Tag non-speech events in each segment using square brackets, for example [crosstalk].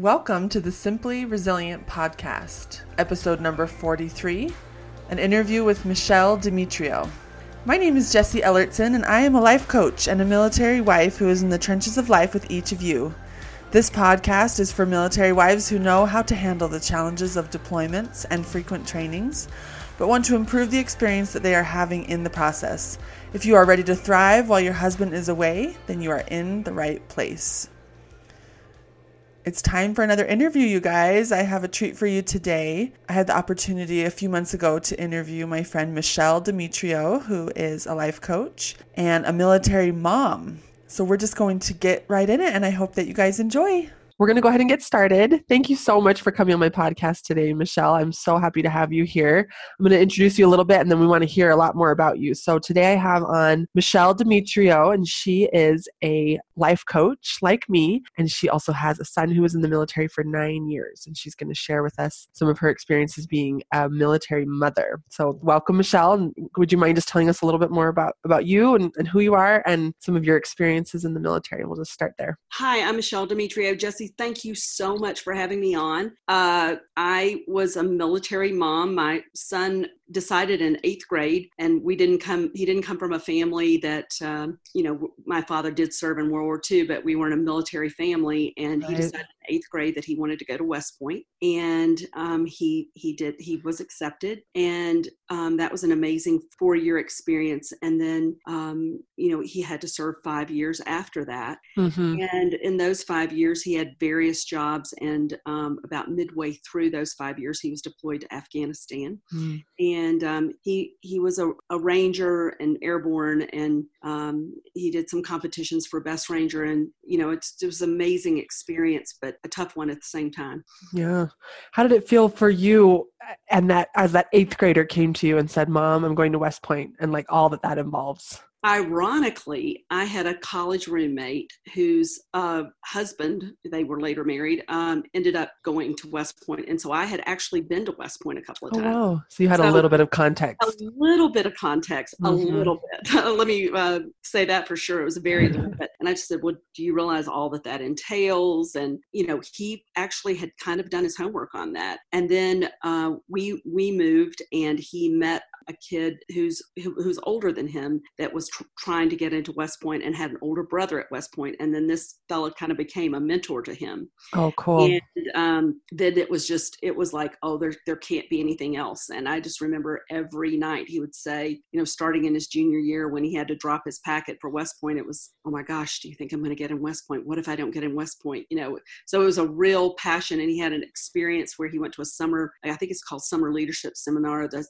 Welcome to the Simply Resilient podcast, episode number 43, an interview with Michelle Demetrio. My name is Jessie Ellertson, and I am a life coach and a military wife who is in the trenches of life with each of you. This podcast is for military wives who know how to handle the challenges of deployments and frequent trainings, but want to improve the experience that they are having in the process. If you are ready to thrive while your husband is away, then you are in the right place. It's time for another interview, you guys. I have a treat for you today. I had the opportunity a few months ago to interview my friend Michelle Demetrio, who is a life coach and a military mom. So we're just going to get right in it, and I hope that you guys enjoy we're going to go ahead and get started. Thank you so much for coming on my podcast today, Michelle. I'm so happy to have you here. I'm going to introduce you a little bit and then we want to hear a lot more about you. So, today I have on Michelle Demetrio, and she is a life coach like me. And she also has a son who was in the military for nine years. And she's going to share with us some of her experiences being a military mother. So, welcome, Michelle. And would you mind just telling us a little bit more about, about you and, and who you are and some of your experiences in the military? We'll just start there. Hi, I'm Michelle Demetrio. Thank you so much for having me on. Uh, I was a military mom. My son decided in eighth grade, and we didn't come. He didn't come from a family that um, you know. My father did serve in World War II, but we weren't a military family, and right. he decided eighth grade that he wanted to go to West Point, and um, he he did. He was accepted, and um, that was an amazing four year experience. And then um, you know he had to serve five years after that, mm-hmm. and in those five years he had various jobs, and um, about midway through those five years he was deployed to Afghanistan, mm-hmm. and um, he he was a, a, ranger and airborne, and um, he did some competitions for best ranger, and you know it's, it was an amazing experience, but a tough one at the same time. Yeah. How did it feel for you and that as that eighth grader came to you and said, Mom, I'm going to West Point and like all that that involves? Ironically, I had a college roommate whose uh, husband, they were later married, um, ended up going to West Point, and so I had actually been to West Point a couple of times. Oh, wow. So you had so a little bit of context. A little bit of context, mm-hmm. a little bit. [laughs] Let me uh, say that for sure. It was a very little bit, and I just said, "Well, do you realize all that that entails?" And you know, he actually had kind of done his homework on that, and then uh, we we moved, and he met a kid who's who's older than him that was tr- trying to get into West Point and had an older brother at West Point, and then this fellow kind of became a mentor to him. Oh, cool! And um, then it was just it was like, oh, there there can't be anything else. And I just remember every night he would say, you know, starting in his junior year when he had to drop his packet for West Point, it was, oh my gosh, do you think I'm going to get in West Point? What if I don't get in West Point? You know, so it was a real passion, and he had an experience where he went to a summer, I think it's called summer leadership seminar. The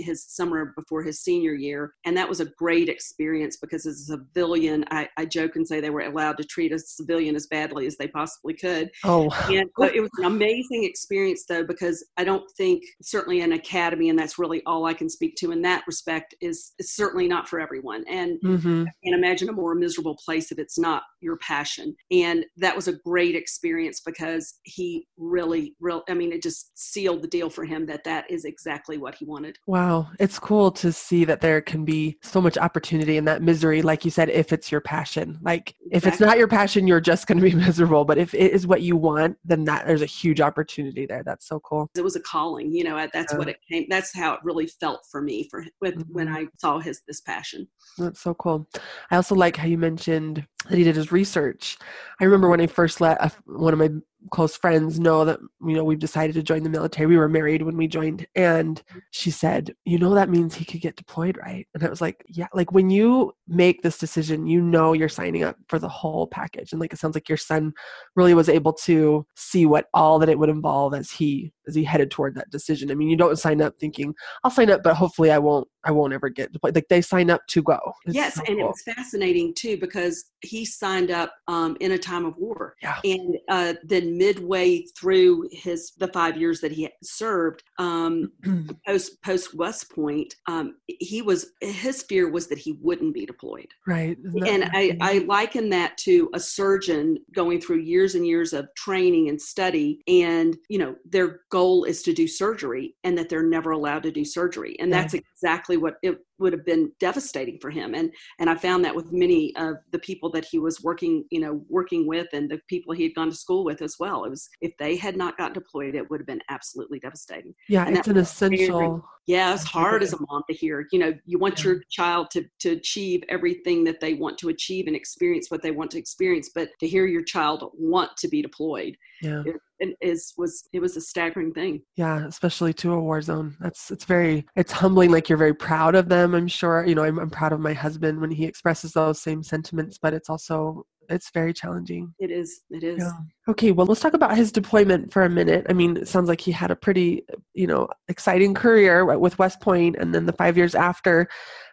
his summer before his senior year. And that was a great experience because as a civilian, I, I joke and say they were allowed to treat a civilian as badly as they possibly could. Oh, and it was an amazing experience though, because I don't think certainly an academy, and that's really all I can speak to in that respect, is, is certainly not for everyone. And mm-hmm. I can't imagine a more miserable place if it's not your passion. And that was a great experience because he really, real, I mean, it just sealed the deal for him that that is exactly what he wanted. Wow. It's cool to see that there can be so much opportunity in that misery, like you said, if it's your passion. Like exactly. if it's not your passion, you're just going to be [laughs] miserable. But if it is what you want, then that there's a huge opportunity there. That's so cool. It was a calling, you know. That's yeah. what it came. That's how it really felt for me for with mm-hmm. when I saw his this passion. That's so cool. I also like how you mentioned that he did his research. I remember when I first let a, one of my close friends know that you know we've decided to join the military. We were married when we joined. And she said you know that means he could get deployed right? And i was like yeah like when you make this decision you know you're signing up for the whole package. And like it sounds like your son really was able to see what all that it would involve as he as he headed toward that decision. I mean you don't sign up thinking i'll sign up but hopefully i won't i won't ever get deployed like they sign up to go it's yes so and cool. it was fascinating too because he signed up um, in a time of war yeah. and uh, then midway through his the five years that he served um, [clears throat] post post West Point, um, he was his fear was that he wouldn't be deployed. Right, and I, I liken that to a surgeon going through years and years of training and study, and you know their goal is to do surgery, and that they're never allowed to do surgery, and that's exactly what it would have been devastating for him. And and i found that with many of the people that he was working you know working with and the people he had gone to school with as well it was if they had not gotten deployed it would have been absolutely devastating. Yeah and it's an essential yeah it's hard as a mom to hear you know you want yeah. your child to to achieve everything that they want to achieve and experience what they want to experience but to hear your child want to be deployed yeah it is was it was a staggering thing yeah especially to a war zone that's it's very it's humbling like you're very proud of them i'm sure you know i'm, I'm proud of my husband when he expresses those same sentiments but it's also it's very challenging. It is. It is. Yeah. Okay, well, let's talk about his deployment for a minute. I mean, it sounds like he had a pretty, you know, exciting career with West Point and then the five years after.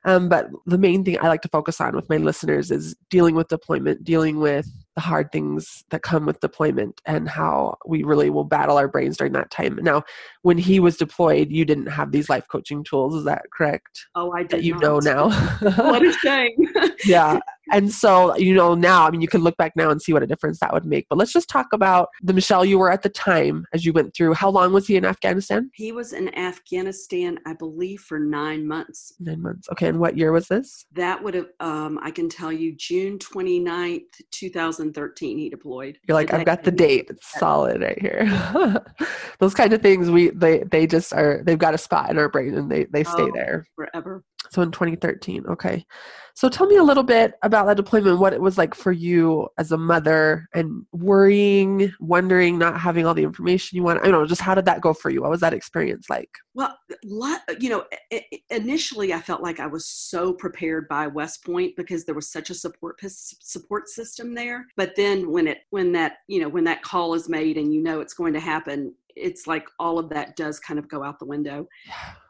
Um, but the main thing I like to focus on with my listeners is dealing with deployment, dealing with the hard things that come with deployment and how we really will battle our brains during that time. Now, when he was deployed, you didn't have these life coaching tools. Is that correct? Oh, I did. That you not. know now. [laughs] what a [laughs] shame. yeah and so you know now i mean you can look back now and see what a difference that would make. But let's just talk about the michelle you were at the time as you went through. How long was he in afghanistan? He was in afghanistan i believe for nine months. Nine months. Okay and what year was this? That would have um, i can tell you june 29th 2013 he deployed. You're like i've got the date. It's solid right here. [laughs] Those kind of things we they they just are they've got a spot in our brain and they they stay oh, there. forever so in 2013 okay so tell me a little bit about that deployment, what it was like for you as a mother and worrying, wondering, not having all the information you want. I don't know, just how did that go for you? What was that experience like? Well, you know, initially I felt like I was so prepared by West Point because there was such a support support system there. But then when it when that, you know, when that call is made and you know it's going to happen, it's like all of that does kind of go out the window.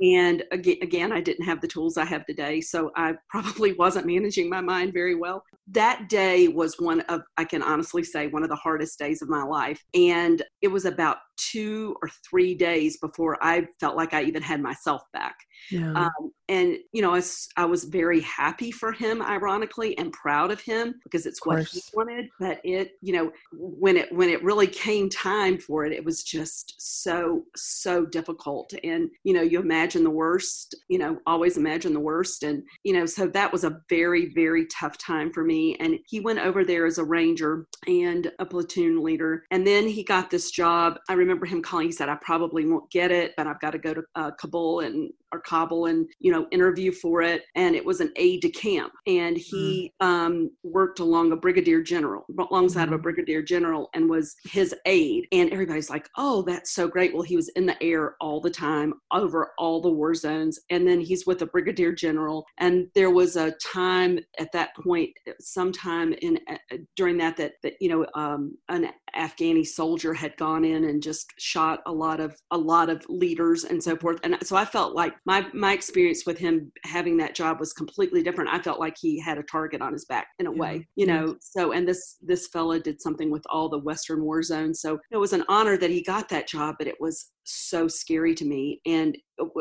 And again, again, I didn't have the tools I have today, so I [laughs] probably wasn't managing my mind very well. That day was one of, I can honestly say, one of the hardest days of my life. And it was about two or three days before I felt like I even had myself back. Yeah. Um, and you know, I, I was very happy for him, ironically, and proud of him because it's what he wanted. But it, you know, when it when it really came time for it, it was just so so difficult. And you know, you imagine the worst. You know, always imagine the worst. And you know, so that was a very very tough time for me. And he went over there as a ranger and a platoon leader, and then he got this job. I remember him calling. He said, "I probably won't get it, but I've got to go to uh, Kabul and or Kabul and you know interview for it." And it was an aide de camp, and he mm. um, worked along a brigadier general, alongside of a mm-hmm. brigadier general, and was his aide. And everybody's like, "Oh, that's so great!" Well, he was in the air all the time, over all the war zones, and then he's with a brigadier general. And there was a time at that point, sometime in uh, during that that that you know um, an Afghani soldier had gone in and just shot a lot of a lot of leaders and so forth. And so I felt like my my experience with him having that job was completely different. I felt like he had a target on his back in a yeah. way, you know. So and this this fella did something with all the Western war zones. So it was an honor that he got that job, but it was so scary to me and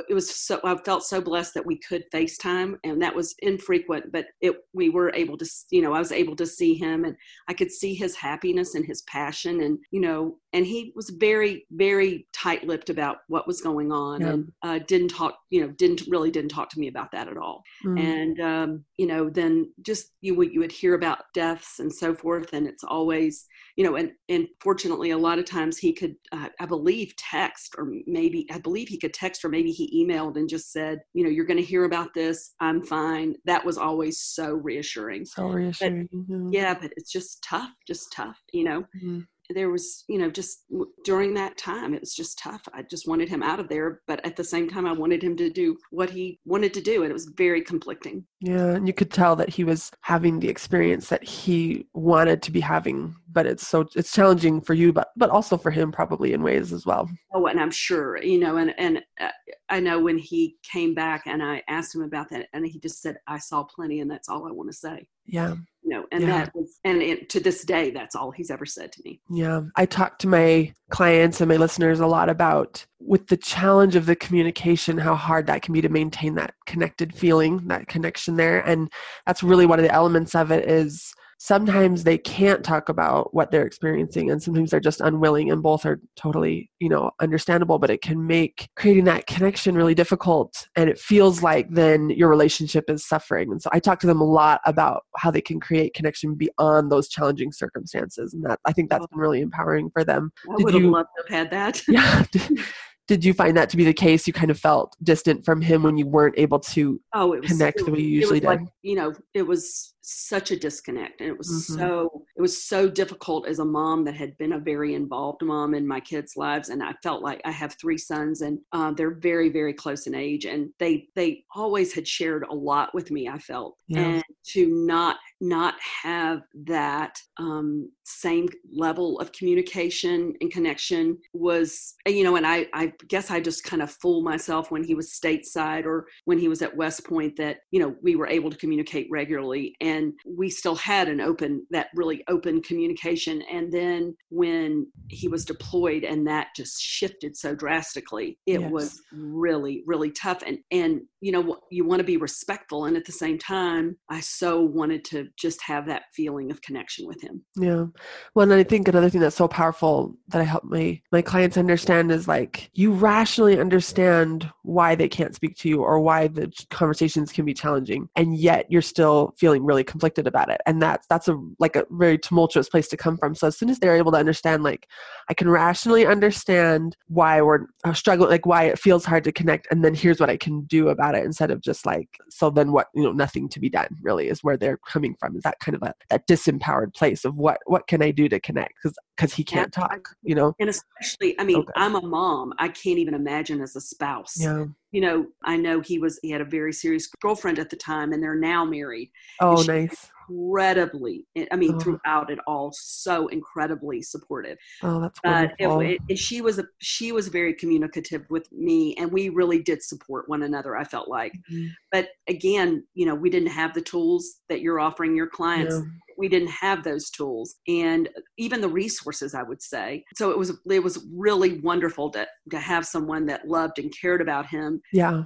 it was so i felt so blessed that we could facetime and that was infrequent but it we were able to you know i was able to see him and i could see his happiness and his passion and you know and he was very very tight-lipped about what was going on yeah. and uh, didn't talk you know didn't really didn't talk to me about that at all mm. and um, you know then just you would you would hear about deaths and so forth and it's always you know and and fortunately a lot of times he could uh, i believe text or maybe i believe he could text or maybe he emailed and just said you know you're going to hear about this. I'm fine. That was always so reassuring. So reassuring but, mm-hmm. yeah but it's just tough just tough you know? Mm-hmm. There was you know just during that time it was just tough. I just wanted him out of there but at the same time i wanted him to do what he wanted to do and it was very conflicting. Yeah and you could tell that he was having the experience that he wanted to be having but it's so it's challenging for you but but also for him probably in ways as well. Oh and i'm sure you know and and uh, i know when he came back and i asked him about that and he just said i saw plenty and that's all i want to say. Yeah. You know and yeah. that was and it, to this day that's all he's ever said to me. Yeah. I talk to my clients and my listeners a lot about with the challenge of the communication how hard that can be to maintain that connected feeling that connection there and that's really one of the elements of it is sometimes they can't talk about what they're experiencing and sometimes they're just unwilling and both are totally you know understandable but it can make creating that connection really difficult and it feels like then your relationship is suffering. And so i talk to them a lot about how they can create connection beyond those challenging circumstances and that i think that's oh. been really empowering for them. I would have loved to have had that. [laughs] Yeah. [laughs] Did you find that to be the case? You kind of felt distant from him when you weren't able to oh, it was, connect the way you usually did. Like, you know, it was such a disconnect, and it was mm-hmm. so it was so difficult as a mom that had been a very involved mom in my kids' lives, and I felt like I have three sons, and uh, they're very very close in age, and they they always had shared a lot with me. I felt, yeah. and to not not have that um, same level of communication and connection was you know and I, I guess i just kind of fool myself when he was stateside or when he was at west point that you know we were able to communicate regularly and we still had an open that really open communication and then when he was deployed and that just shifted so drastically it yes. was really really tough and and you know you want to be respectful and at the same time i so wanted to just have that feeling of connection with him. Yeah. Well and i think another thing that's so powerful that i help my my clients understand is like you rationally understand why they can't speak to you or why the conversations can be challenging and yet you're still feeling really conflicted about it and that's that's a like a very tumultuous place to come from. So as soon as they're able to understand like i can rationally understand why we're uh, struggling like why it feels hard to connect and then here's what i can do about it instead of just like so then what you know nothing to be done really is where they're coming from is that kind of a that disempowered place of what what can i do to connect? Because because he can't talk you know? And especially i mean okay. i'm a mom i can't even imagine as a spouse. Yeah. You know i know he was he had a very serious girlfriend at the time and they're now married. Oh nice incredibly i mean oh. throughout it all so incredibly supportive oh that's wonderful. It, it, she was a, she was very communicative with me and we really did support one another i felt like mm-hmm. but again you know we didn't have the tools that you're offering your clients yeah we didn't have those tools and even the resources i would say. So it was it was really wonderful to to have someone that loved and cared about him yeah.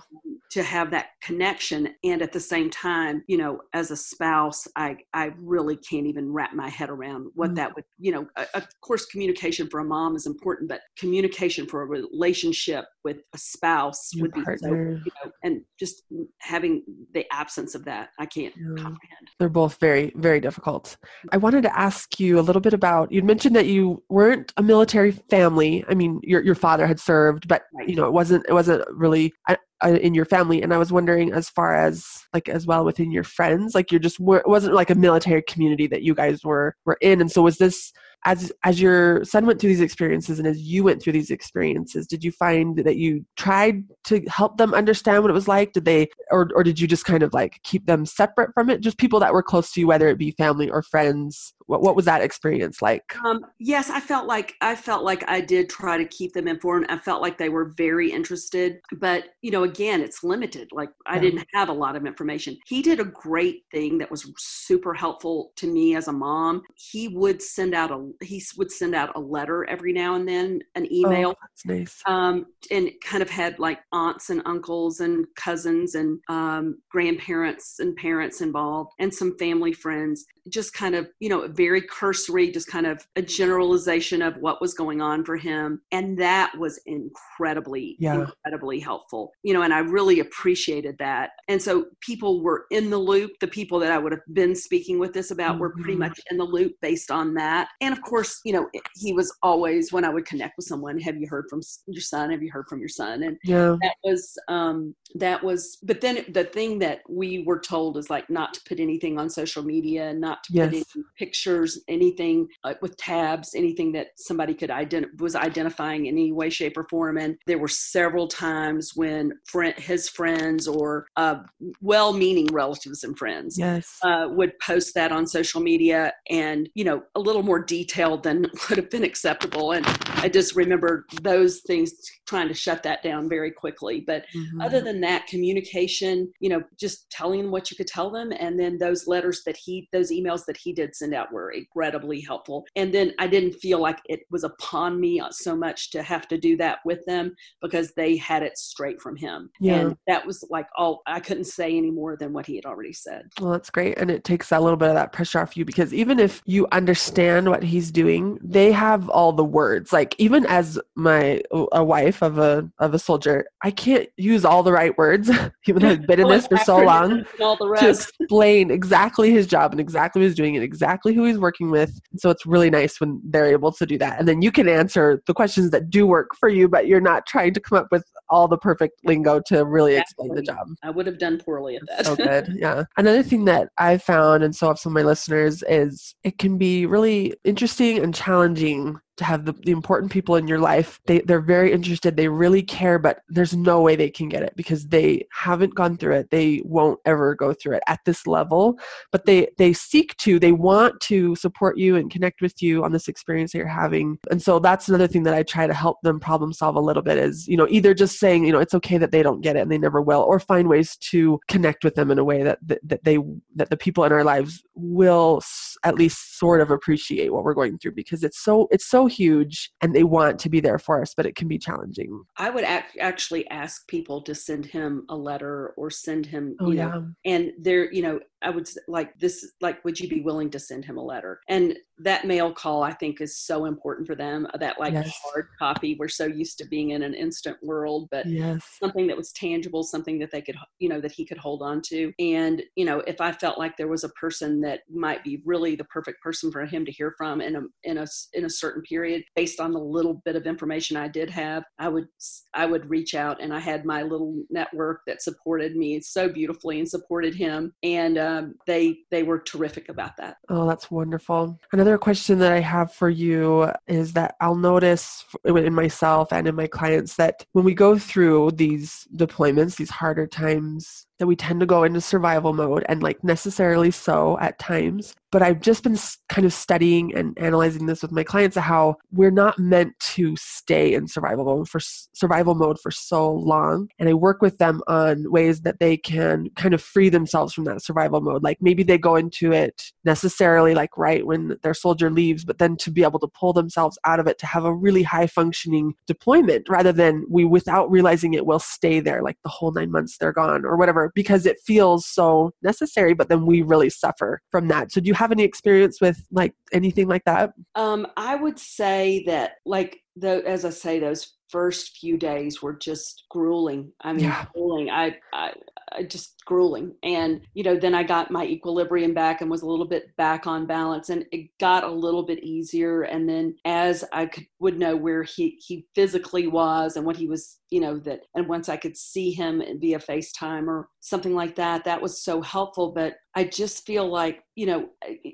to have that connection. And at the same time you know as a spouse i i really can't even wrap my head around what mm-hmm. that would you know of course communication for a mom is important but communication for a relationship with a spouse Your would be so, you know, and just having the absence of that i can't yeah. comprehend. They're both very very difficult. I wanted to ask you a little bit about you'd mentioned that you weren't a military family. I mean your, your father had served but right. you know it wasn't it wasn't really uh, uh, in your family. And i was wondering as far as like as well within your friends like you're just it wasn't like a military community that you guys were were in. And so was this as as your son went through these experiences and as you went through these experiences did you find that you tried to help them understand what it was like? Did they or or did you just kind of like keep them separate from it? Just people that were close to you whether it be family or friends what, what was that experience like? Um, yes i felt like i felt like i did try to keep them informed. I felt like they were very interested but you know again it's limited like i yeah. didn't have a lot of information. He did a great thing that was super helpful to me as a mom. He would send out a he would send out a letter every now and then an oh, email oh, that's nice. um, and kind of had like aunts and uncles and cousins and um, grandparents and parents involved and some family friends just kind of you know very cursory just kind of a generalization of what was going on for him and that was incredibly yeah. incredibly helpful you know and i really appreciated that and so people were in the loop the people that i would have been speaking with this about mm-hmm. were pretty mm-hmm. much in the loop based on that and of course you know he was always when i would connect with someone have you heard from your son have you heard from your son and yeah. that was um that was but then the thing that we were told is like not to put anything on social media and not to yes. put any pictures anything uh, with tabs anything that somebody could identify was identifying in any way shape or form and there were several times when friend, his friends or uh, well-meaning relatives and friends yes. uh, would post that on social media and you know a little more detailed than [laughs] would have been acceptable and i just remember those things trying to shut that down very quickly but mm-hmm. other than that communication you know just telling them what you could tell them and then those letters that he those emails emails that he did send out were incredibly helpful. And then I didn't feel like it was upon me so much to have to do that with them because they had it straight from him. Yeah. And that was like all I couldn't say any more than what he had already said. Well, that's great. And it takes a little bit of that pressure off you because even if you understand what he's doing, they have all the words. Like even as my a wife of a of a soldier, I can't use all the right words, [laughs] even though I've been in this for so long, to explain exactly his job and exactly what he's doing and exactly who he's working with. So it's really nice when they're able to do that. And then you can answer the questions that do work for you, but you're not trying to come up with all the perfect lingo to really explain the job. I would have done poorly at that. so good. [laughs] Yeah. Another thing that I've found, and so have some of my listeners, is it can be really interesting and challenging to have the, the important people in your life. They, they're very interested. They really care but there's no way they can get it because they haven't gone through it. They won't ever go through it at this level. But they they seek to they want to support you and connect with you on this experience that you're having. And so that's another thing that i try to help them problem solve a little bit is you know either just saying you know it's okay that they don't get it and they never will or find ways to connect with them in a way that that, that they that the people in our lives will at least sort of appreciate what we're going through because it's so it's so huge and they want to be there for us, but it can be challenging. I would ac- actually ask people to send him a letter or send him, oh, you know, yeah. and there, you know, I would like this, like, would you be willing to send him a letter? And that mail call, I think, is so important for them. Uh, that like yes. hard copy. We're so used to being in an instant world, but yes. something that was tangible, something that they could, you know, that he could hold on to. And you know, if I felt like there was a person that might be really the perfect person for him to hear from in a in a in a certain period, based on the little bit of information I did have, I would I would reach out, and I had my little network that supported me so beautifully and supported him, and um, they they were terrific about that. Oh, that's wonderful. Another question that I have for you is that I'll notice in myself and in my clients that when we go through these deployments, these harder times, that we tend to go into survival mode and like necessarily so at times. But i've just been kind of studying and analyzing this with my clients how we're not meant to stay in survival mode for survival mode for so long. And i work with them on ways that they can kind of free themselves from that survival mode. Like maybe they go into it necessarily like right when their soldier leaves but then to be able to pull themselves out of it to have a really high functioning deployment rather than we without realizing it will stay there like the whole 9 months they're gone or whatever because it feels so necessary, but then we really suffer from that. So do you have any experience with like anything like that? Um, I would say that like the as I say, those first few days were just grueling. I mean, yeah. grueling. I, I, I just grueling. And, you know, then I got my equilibrium back and was a little bit back on balance and it got a little bit easier. And then as I could, would know where he, he physically was and what he was, you know, that, and once I could see him via FaceTime or something like that, that was so helpful. But I just feel like, you know,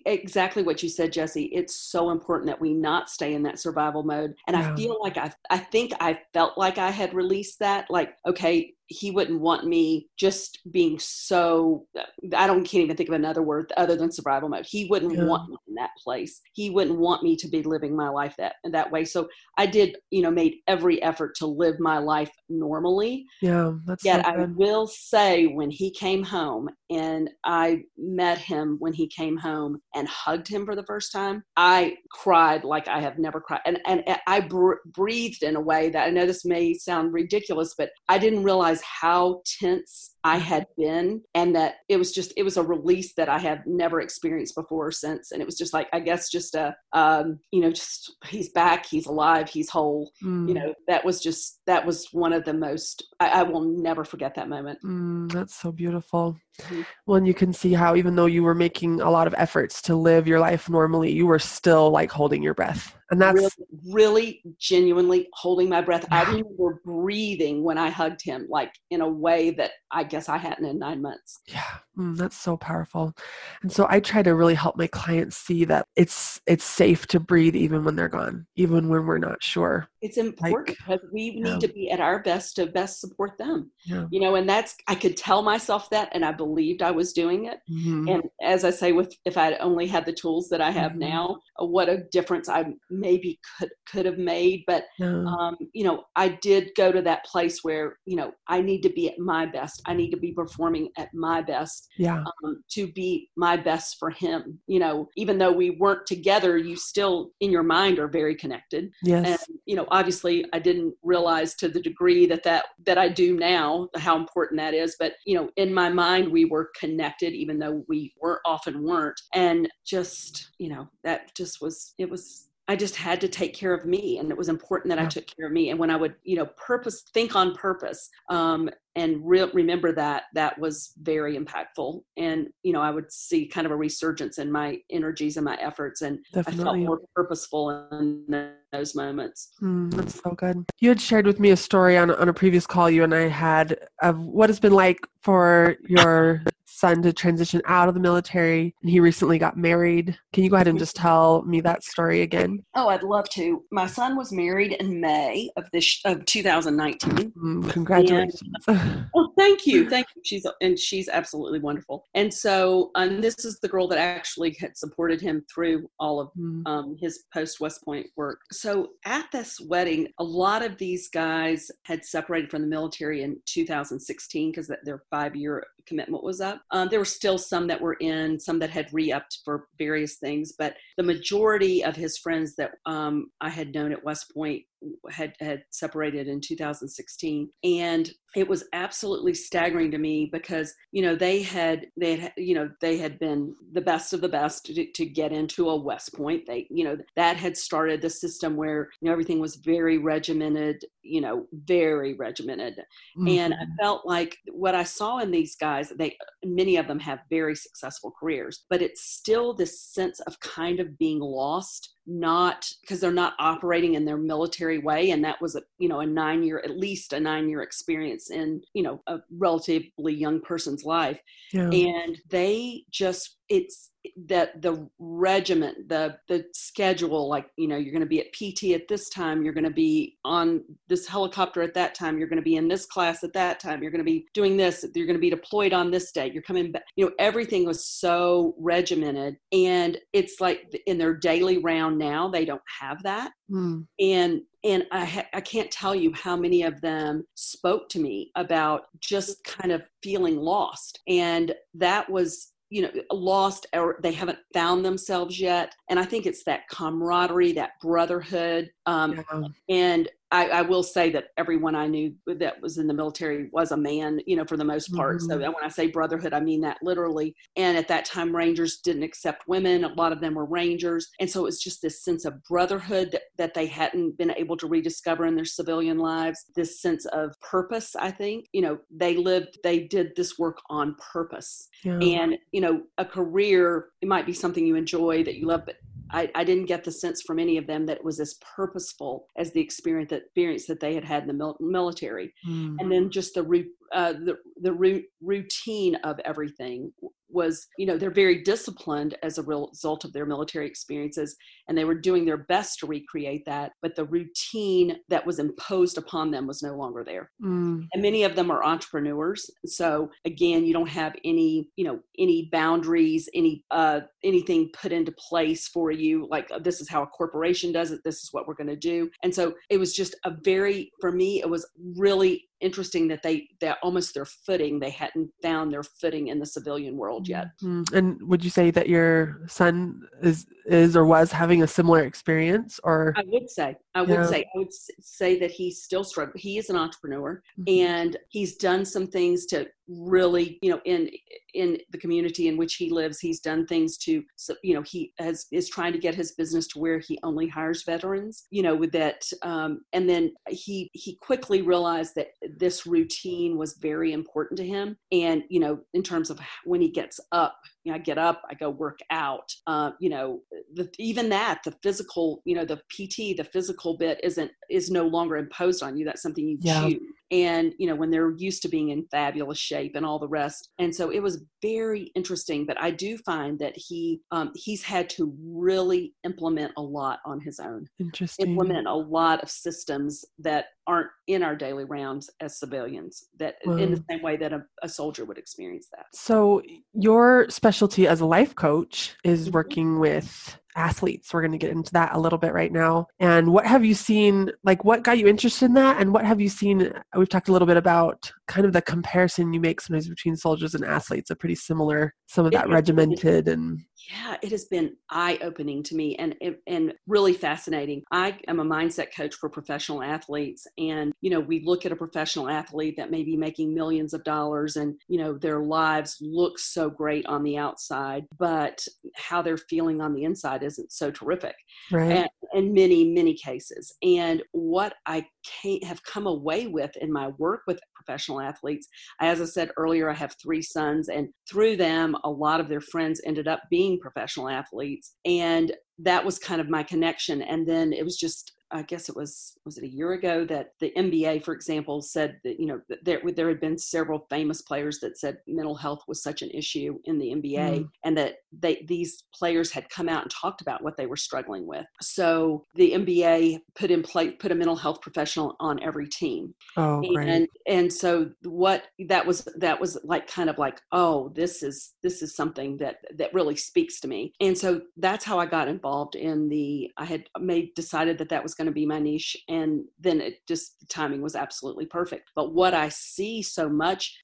exactly what you said, Jesse. It's so important that we not stay in that survival mode. And. I feel like I, I think I felt like I had released that. Like, okay, he wouldn't want me just being so uh, i don't can't even think of another word other than survival mode he wouldn't yeah. want me in that place he wouldn't want me to be living my life that that way so i did you know made every effort to live my life normally yeah that's yet so i will say when he came home and i met him when he came home and hugged him for the first time i cried like i have never cried. And and i br- breathed in a way that i know this may sound ridiculous but i didn't realize how tense I had been, and that it was just it was a release that I had never experienced before or since, and it was just like I guess just a um, you know just he's back, he's alive, he's whole. Mm. You know that was just that was one of the most I, I will never forget that moment. Mm, that's so beautiful. Mm-hmm. Well, and you can see how even though you were making a lot of efforts to live your life normally, you were still like holding your breath and that's really, really genuinely holding my breath. I remember breathing when I hugged him, like in a way that I guess I hadn't in nine months. Yeah, mm, that's so powerful. And so I try to really help my clients see that it's it's safe to breathe even when they're gone, even when we're not sure. It's important like, because we yeah. need to be at our best to best support them. Yeah. You know, and that's I could tell myself that, and I believed I was doing it. Mm-hmm. And as I say, with if I'd only had the tools that I have mm-hmm. now, uh, what a difference I maybe could could have made but um, you know i did go to that place where you know i need to be at my best i need to be performing at my best yeah. um, to be my best for him you know even though we weren't together you still in your mind are very connected. Yes. And you know obviously i didn't realize to the degree that that that i do now how important that is but you know in my mind we were connected even though we were often weren't. And just you know that just was it was I just had to take care of me, and it was important that yeah. I took care of me. And when I would, you know, purpose think on purpose, um, and re- remember that that was very impactful and you know i would see kind of a resurgence in my energies and my efforts and Definitely. i felt more purposeful in those moments mm, that's so good you had shared with me a story on, on a previous call you and i had of what it's been like for your son to transition out of the military and he recently got married can you go ahead and just tell me that story again oh i'd love to my son was married in may of this of 2019 mm, congratulations and, oh, thank you, thank you. She's and she's absolutely wonderful. And so, and this is the girl that actually had supported him through all of mm. um, his post West Point work. So at this wedding, a lot of these guys had separated from the military in 2016 because their five year commitment was up. Um, there were still some that were in, some that had re upped for various things, but the majority of his friends that um, I had known at West Point had had separated in 2016 and it was absolutely staggering to me because you know they had they had you know they had been the best of the best to, to get into a west point they you know that had started the system where you know everything was very regimented you know very regimented mm-hmm. and i mm-hmm. felt like what i saw in these guys they many of them have very successful careers but it's still this sense of kind of being lost not because they're not operating in their military way and that was a you know a nine year at least a nine year experience in you know a relatively young person's life yeah. and they just it's that the regiment the the schedule like you know you're going to be at pt at this time you're going to be on this helicopter at that time you're going to be in this class at that time you're going to be doing this you're going to be deployed on this date you're coming back you know everything was so regimented and it's like in their daily round now they don't have that mm. and and I, ha- I can't tell you how many of them spoke to me about just kind of feeling lost and that was you know lost or they haven't found themselves yet and i think it's that camaraderie that brotherhood um, yeah. and I, I, will say that everyone I knew that was in the military was a man, you know, for the most part. Mm-hmm. So when I say brotherhood, I mean that literally. And at that time, Rangers didn't accept women. A lot of them were Rangers. And so it was just this sense of brotherhood that, that they hadn't been able to rediscover in their civilian lives. This sense of purpose, I think. You know, they lived, they did this work on purpose. Yeah. And, you know, a career, it might be something you enjoy that you love, but I, I, didn't get the sense from any of them that it was as purposeful as the experience that experience that they had had in the mil- military, mm. and then just the uh, the the routine of everything was you know they're very disciplined as a result of their military experiences and they were doing their best to recreate that but the routine that was imposed upon them was no longer there mm. and many of them are entrepreneurs so again you don't have any you know any boundaries any uh anything put into place for you like uh, this is how a corporation does it this is what we're going to do and so it was just a very for me it was really interesting that they they're almost their footing they hadn't found their footing in the civilian world yet mm-hmm. and would you say that your son is is or was having a similar experience or i would say i would say i would say that he's still struggling he is an entrepreneur mm-hmm. and he's done some things to really you know in in the community in which he lives he's done things to you know he has is trying to get his business to where he only hires veterans you know with that um, and then he he quickly realized that this routine was very important to him and you know in terms of when he gets up you know, I get up, I go work out. Uh, you know, the, even that, the physical, you know, the PT, the physical bit isn't is no longer imposed on you. That's something you yeah. choose. And you know, when they're used to being in fabulous shape and all the rest, and so it was very interesting. But I do find that he um, he's had to really implement a lot on his own. Interesting. Implement a lot of systems that aren't in our daily rounds as civilians. That in the same way that a, a soldier would experience that. So your specialty as a life coach is mm-hmm. working with athletes. We're going to get into that a little bit right now. And what have you seen? Like, what got you interested in that? And what have you seen? Uh, we've talked a little bit about kind of the comparison you make sometimes between soldiers and athletes, a pretty similar, some of that regimented and yeah, it has been eye opening to me and, and really fascinating. I am a mindset coach for professional athletes. And, you know, we look at a professional athlete that may be making millions of dollars and, you know, their lives look so great on the outside, but how they're feeling on the inside isn't so terrific. Right. And, in many, many cases. And what I can't have come away with in my work with professional athletes, as I said earlier, I have three sons, and through them, a lot of their friends ended up being professional athletes. And that was kind of my connection. And then it was just I guess it was was it a year ago that the NBA, for example, said that you know there there had been several famous players that said mental health was such an issue in the NBA, mm. and that they these players had come out and talked about what they were struggling with. So the NBA put in place put a mental health professional on every team. Oh, great. And and so what that was that was like kind of like oh this is this is something that that really speaks to me. And so that's how I got involved in the I had made decided that that was going going to be my niche. And then it just, the timing was absolutely perfect. But what I see so much,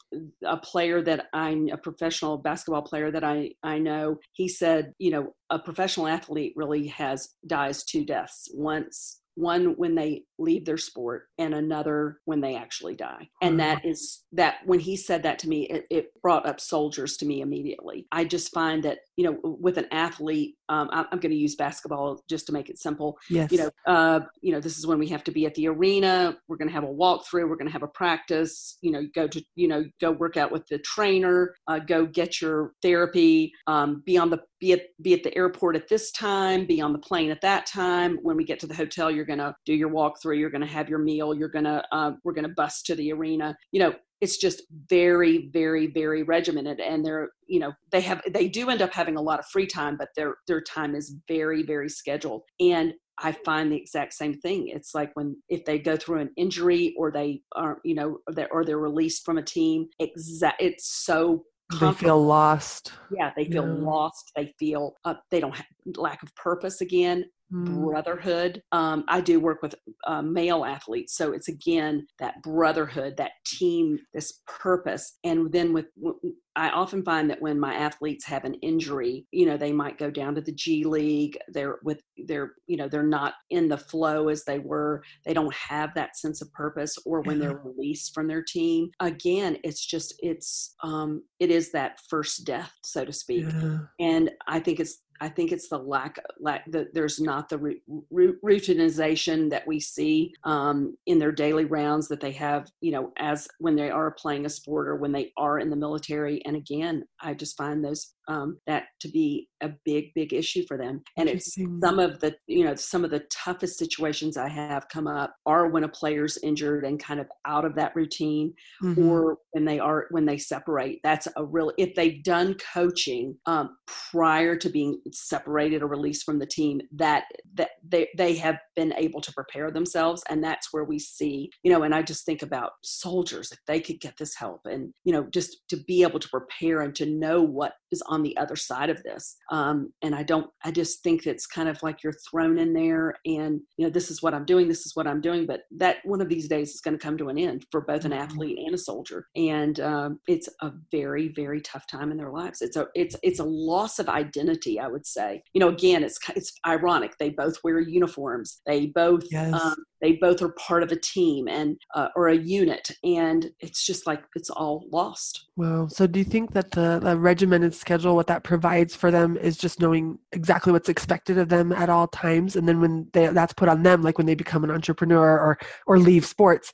a player that I'm a professional basketball player that I, I know, he said, you know, a professional athlete really has dies two deaths. Once one when they leave their sport and another when they actually die and that mm-hmm. that when he said that to me it, it, brought up soldiers to me immediately i just find that you know with an athlete um, i'm, I'm going to use basketball just to make it simple. Yes. you know uh, you know this is when we have to be at the arena we're going to have a walkthrough we're going to have a practice you know go to you know go work out with the trainer uh, go get your therapy um, be on the be at be at the airport at this time be on the plane at that time. When we get to the hotel you're going to do your walkthrough you're going to have your meal you're going to uh, we're going to bus to the arena. You know it's just very very very regimented and they're you know they have they do end up having a lot of free time but their their time is very very scheduled and I find the exact same thing. It's like when if they go through an injury or they are, you know, or they're, or they're released from a team. Exact. It's so they feel lost yeah they feel yeah. lost they feel uh, they don't have lack of purpose again mm. brotherhood um, i do work with uh, male athletes so it's again that brotherhood that team this purpose and then with I often find that when my athletes have an injury, you know, they might go down to the G League. They're with they're you know they're not in the flow as they were. They don't have that sense of purpose, or when they're released from their team. Again, it's just it's um it is that first death, so to speak. Yeah. And I think it's I think it's the lack, lack that there's not the routinization that we see um, in their daily rounds that they have, you know, as when they are playing a sport or when they are in the military. And again, I just find those um, that to be a big, big issue for them. And it's some of the, you know, some of the toughest situations I have come up are when a player's injured and kind of out of that routine, mm-hmm. or when they are when they separate. That's a real if they've done coaching um, prior to being separated or released from the team, that that they they have been able to prepare themselves, and that's where we see, you know. And I just think about soldiers if they could get this help, and you know, just to be able to prepare and to know what is on the other side of this. Um, and I don't, I just think it's kind of like you're thrown in there and, you know, this is what I'm doing, this is what I'm doing. But that one of these days is going to come to an end for both an mm-hmm. athlete and a soldier. And um, it's a very, very tough time in their lives. It's a, it's, it's a loss of identity, I would say. You know, again, it's, it's ironic. They both wear uniforms. They both, yes. um, they both are part of a team and uh, or a unit and it's just like it's all lost. Wow so do you think that the, the, regimented schedule what that provides for them is just knowing exactly what's expected of them at all times? And then when they, that's put on them like when they become an entrepreneur or or leave sports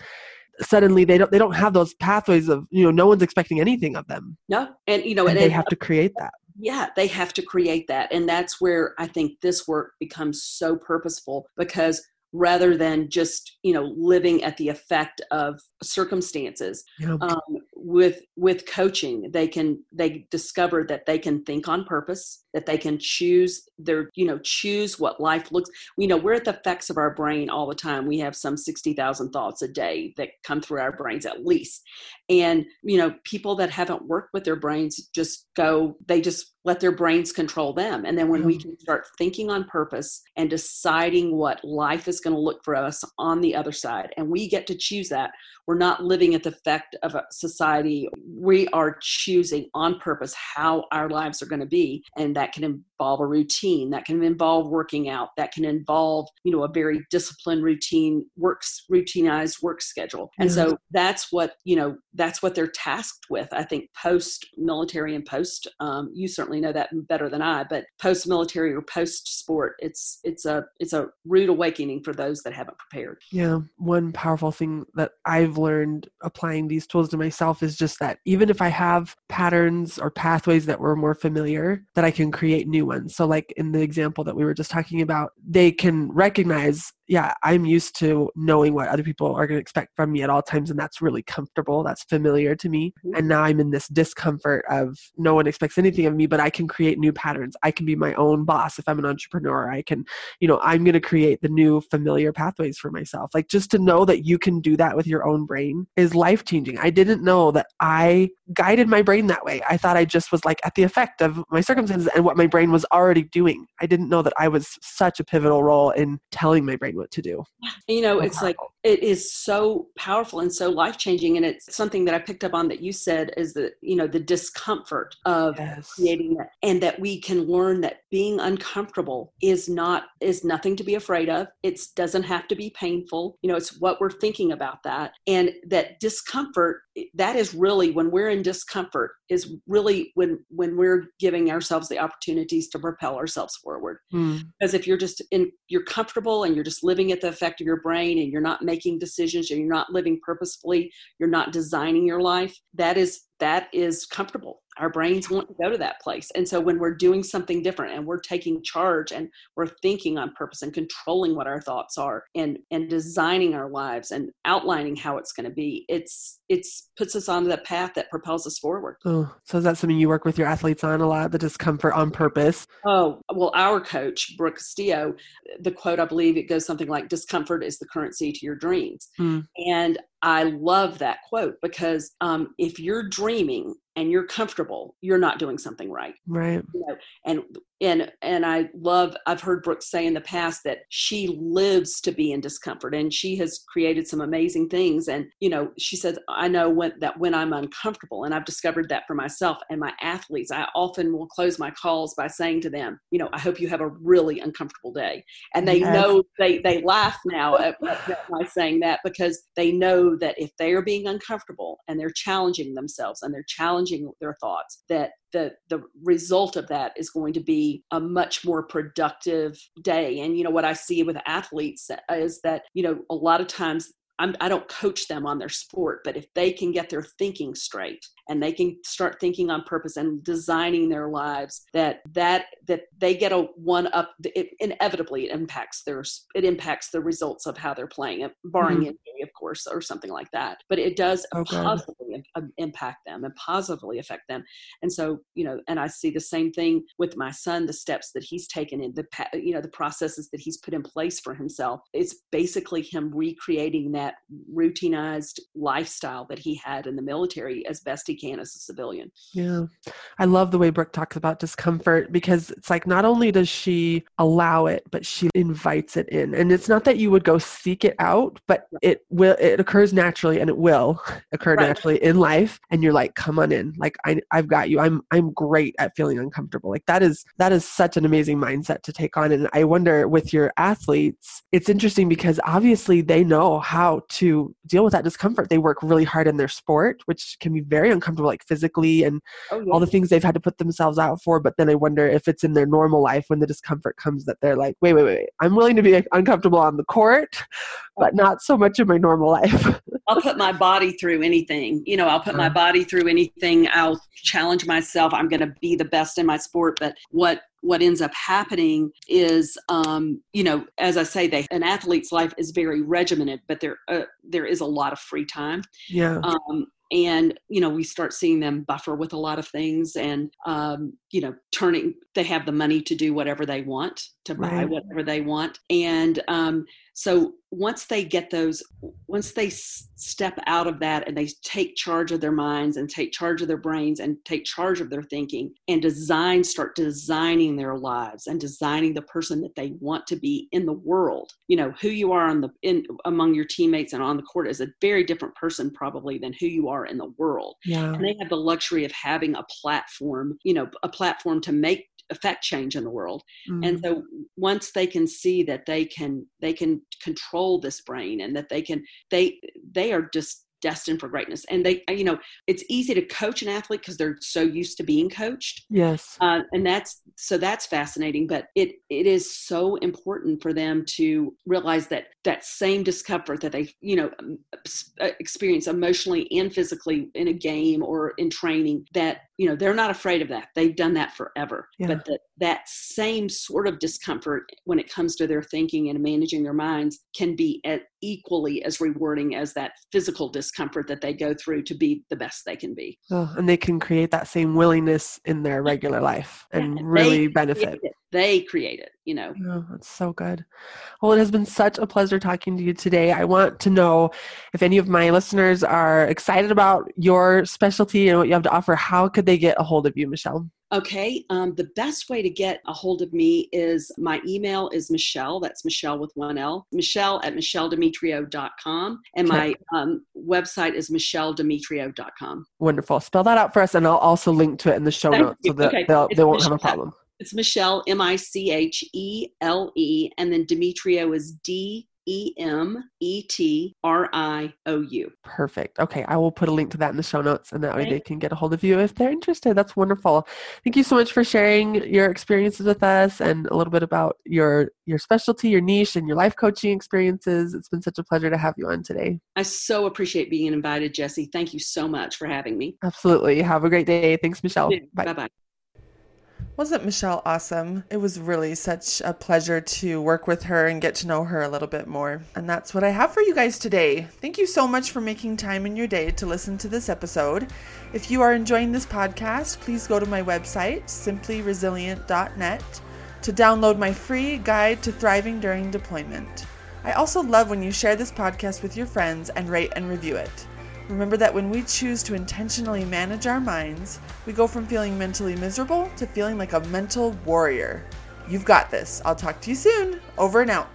suddenly they don't they don't have those pathways of you know no one's expecting anything of them. No and you know and, and they have to create that. Yeah they have to create that. And that's where i think this work becomes so purposeful because rather than just you know living at the effect of circumstances yep. um, with with coaching they can they discover that they can think on purpose that they can choose their you know choose what life looks you know we're at the effects of our brain all the time we have some 60,000 thoughts a day that come through our brains at least and you know people that haven't worked with their brains just go they just let their brains control them. And then when we Mm. can start thinking on purpose and deciding what life is going to look for us on the other side, and we get to choose that, we're not living at the effect of a society. We are choosing on purpose how our lives are going to be. And that can involve a routine, that can involve working out, that can involve, you know, a very disciplined routine, works, routinized work schedule. And so that's what, you know, that's what they're tasked with. I think post military and post, um, you certainly know that better than I, but post military or post sport, it's, it's a, it's a rude awakening for those that haven't prepared. Yeah, one powerful thing that I've learned applying these tools to myself is just that even if I have patterns or pathways that were more familiar, that I can create new ones. So, like in the example that we were just talking about, they can recognize, yeah, I'm used to knowing what other people are going to expect from me at all times, and that's really comfortable. That's familiar to me. Mhm. And now I'm in this discomfort of no one expects anything of me, but I can create new patterns. I can be my own boss if I'm an entrepreneur. I can you know i'm going to create the new familiar pathways for myself like just to know that you can do that with your own brain is life changing i didn't know that i guided my brain that way i thought i just was like at the effect of my circumstances and what my brain was already doing i didn't know that i was such a pivotal role in telling my brain what to do. You know it's like it is so powerful and so life changing and it's something that i picked up on that you said is that you know the discomfort of yes. creating that and that we can learn that being uncomfortable is not is nothing to be afraid of. It doesn't have to be painful. You know it's what we're thinking about that and that discomfort that is really when we're in discomfort is really when when we're giving ourselves the opportunities to propel ourselves forward Hmm. because if you're just in you're comfortable and you're just living at the effect of your brain and you're not making decisions and you're not living purposefully you're not designing your life that is that is comfortable our brains want to go to that place and so when we're doing something different and we're taking charge and we're thinking on purpose and controlling what our thoughts are and and designing our lives and outlining how it's going to be it's it's puts us on the path that propels us forward oh so is that something you work with your athletes on a lot the discomfort on purpose Oh, well, our coach, Brooke Castillo, the quote, I believe it goes something like discomfort is the currency to your dreams. Hmm. And I love that quote because um, if you're dreaming and you're comfortable, you're not doing something right. right You know, and and and I love I've heard Brooke say in the past that she lives to be in discomfort and she has created some amazing things and you know she says I know when that when I'm uncomfortable and I've discovered that for myself and my athletes I often will close my calls by saying to them you know I hope you have a really uncomfortable day and they Yes. know they they laugh now at, at, at my saying that because they know that if they are being uncomfortable and they're challenging themselves and they're challenging their thoughts that the the result of that is going to be a much more productive day. And you know what i see with athletes is that you know a lot of times I'm, I don't coach them on their sport, but if they can get their thinking straight and they can start thinking on purpose and designing their lives, that that that they get a one up. It inevitably it impacts their it impacts the results of how they're playing, it. barring Mhm. injury, of course, or something like that. But it does Oh, good. positively um, impact them and positively affect them. And so you know, and I see the same thing with my son. The steps that he's taken in the you know the processes that he's put in place for himself. It's basically him recreating that routinized lifestyle that he had in the military as best he can as a civilian. Yeah. I love the way Brooke talks about discomfort because it's like not only does she allow it, but she invites it in. And it's not that you would go seek it out, but it will it occurs naturally and it will [laughs] occur Right. naturally in life. And you're like, come on in. Like I I've got you. I'm I'm great at feeling uncomfortable. Like that is that is such an amazing mindset to take on. And I wonder with your athletes, it's interesting because obviously they know how to deal with that discomfort. They work really hard in their sport, which can be very uncomfortable, like physically and Oh yeah. all the things they've had to put themselves out for. But then I wonder if it's in their normal life when the discomfort comes that they're like, wait, wait, wait, I'm willing to be uncomfortable on the court, but not so much in my normal life. I'll put my body through anything. You know, I'll put my Uh. body through anything. I'll challenge myself. I'm going to be the best in my sport. But what what ends up happening is, um, you know, as I say, they an athlete's life is very regimented, but there uh, there is a lot of free time. yeah. Um, and you know we start seeing them buffer with a lot of things and um, you know turning they have the money to do whatever they want to buy Right. whatever they want and um, so once they get those once they s- step out of that and they take charge of their minds and take charge of their brains and take charge of their thinking and design start designing their lives and designing the person that they want to be in the world you know who you are on the in among your teammates and on the court is a very different person probably than who you are in the world Yeah. and they have the luxury of having a platform you know a platform to make affect change in the world and Mm. so once they can see that they can they can control this brain and that they can they they are just destined for greatness and they you know it's easy to coach an athlete because they're so used to being coached yes. uh, and that's so that's fascinating but it it is so important for them to realize that that same discomfort that they you know um, uh, experience emotionally and physically in a game or in training that you know they're not afraid of that they've done that forever Yeah. but that that same sort of discomfort when it comes to their thinking and managing their minds can be at equally as rewarding as that physical discomfort that they go through to be the best they can be Oh, and they can create that same willingness in their regular life Yeah, and really benefit. it. They create it you know Oh, that's so good. Well, it has been such a pleasure talking to you today. I want to know if any of my listeners are excited about your specialty and what you have to offer. How could they get a hold of you, Michele? Okay, um, the best way to get a hold of me is my email is Michele, that's Michele with one L, Michele at micheledemetriou.com. And my um, website is micheledemetriou.com. Wonderful. Spell that out for us, and I'll also link to it in the show Thank notes so that Okay. they won't have a problem. It's Michele, M I C H E L E, and then Demetriou is D E M E T R I O U. Perfect. Okay, I will put a link to that in the show notes, and that way they can get a hold of you if they're interested. That's wonderful. Thank you so much for sharing your experiences with us and a little bit about your your specialty, your niche, and your life coaching experiences. It's been such a pleasure to have you on today. I so appreciate being invited, Jesse. Thank you so much for having me. Absolutely. Have a great day. Thanks, Michele. Bye. Bye bye. Wasn't Michele awesome? It was really such a pleasure to work with her and get to know her a little bit more. And that's what I have for you guys today. Thank you so much for making time in your day to listen to this episode. If you are enjoying this podcast, please go to my website, simplyresilient.net, to download my free guide to thriving during deployment. I also love when you share this podcast with your friends and rate and review it. Remember that when we choose to intentionally manage our minds, we go from feeling mentally miserable to feeling like a mental warrior. You've got this. I'll talk to you soon. Over and out.